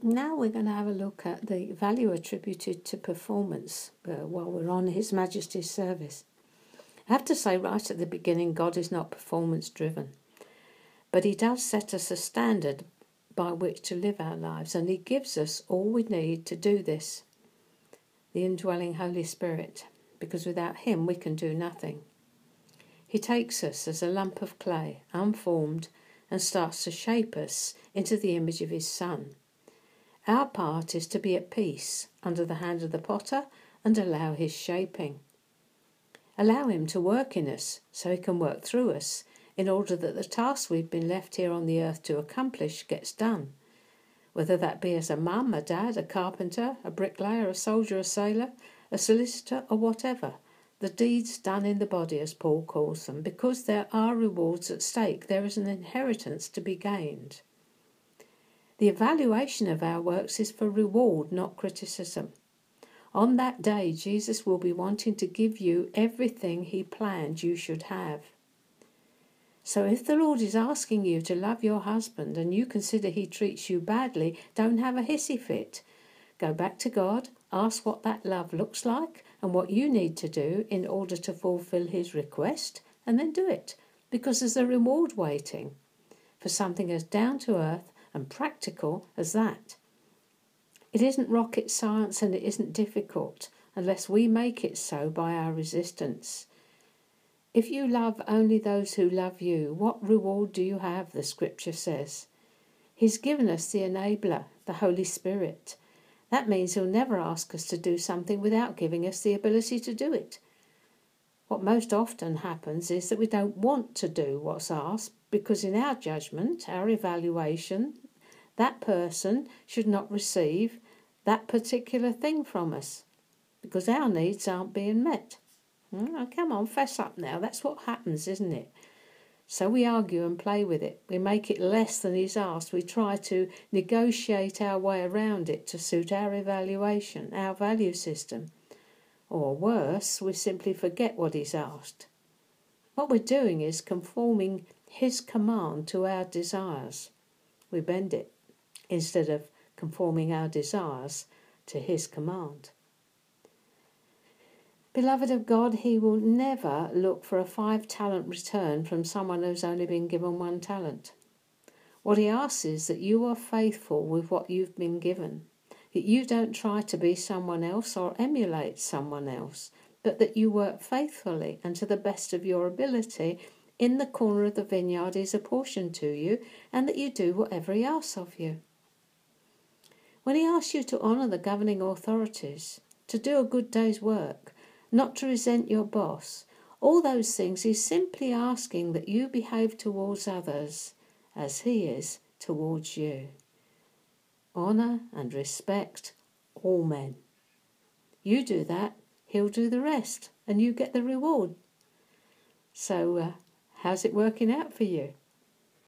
Now we're going to have a look at the value attributed to performance uh, while we're on His Majesty's service. I have to say, right at the beginning, God is not performance driven, but He does set us a standard by which to live our lives, and He gives us all we need to do this the indwelling Holy Spirit, because without Him we can do nothing. He takes us as a lump of clay, unformed, and starts to shape us into the image of His Son our part is to be at peace under the hand of the potter and allow his shaping. Allow him to work in us so he can work through us in order that the task we've been left here on the earth to accomplish gets done. Whether that be as a mum, a dad, a carpenter, a bricklayer, a soldier, a sailor, a solicitor, or whatever, the deeds done in the body, as Paul calls them, because there are rewards at stake, there is an inheritance to be gained. The evaluation of our works is for reward, not criticism. On that day, Jesus will be wanting to give you everything He planned you should have. So if the Lord is asking you to love your husband and you consider he treats you badly, don't have a hissy fit. Go back to God, ask what that love looks like and what you need to do in order to fulfill his request, and then do it, because there's a reward waiting for something as down to earth and practical as that. It isn't rocket science and it isn't difficult unless we make it so by our resistance. If you love only those who love you, what reward do you have? The scripture says. He's given us the enabler, the Holy Spirit. That means he'll never ask us to do something without giving us the ability to do it. What most often happens is that we don't want to do what's asked because, in our judgment, our evaluation, that person should not receive that particular thing from us because our needs aren't being met. Oh, come on, fess up now. That's what happens, isn't it? So we argue and play with it. We make it less than he's asked. We try to negotiate our way around it to suit our evaluation, our value system. Or worse, we simply forget what he's asked. What we're doing is conforming his command to our desires. We bend it instead of conforming our desires to His command. Beloved of God, He will never look for a five talent return from someone who's only been given one talent. What He asks is that you are faithful with what you've been given, that you don't try to be someone else or emulate someone else, but that you work faithfully and to the best of your ability in the corner of the vineyard is apportioned to you, and that you do whatever He asks of you. When he asks you to honour the governing authorities, to do a good day's work, not to resent your boss, all those things he's simply asking that you behave towards others as he is towards you. Honour and respect all men. You do that, he'll do the rest, and you get the reward. So, uh, how's it working out for you?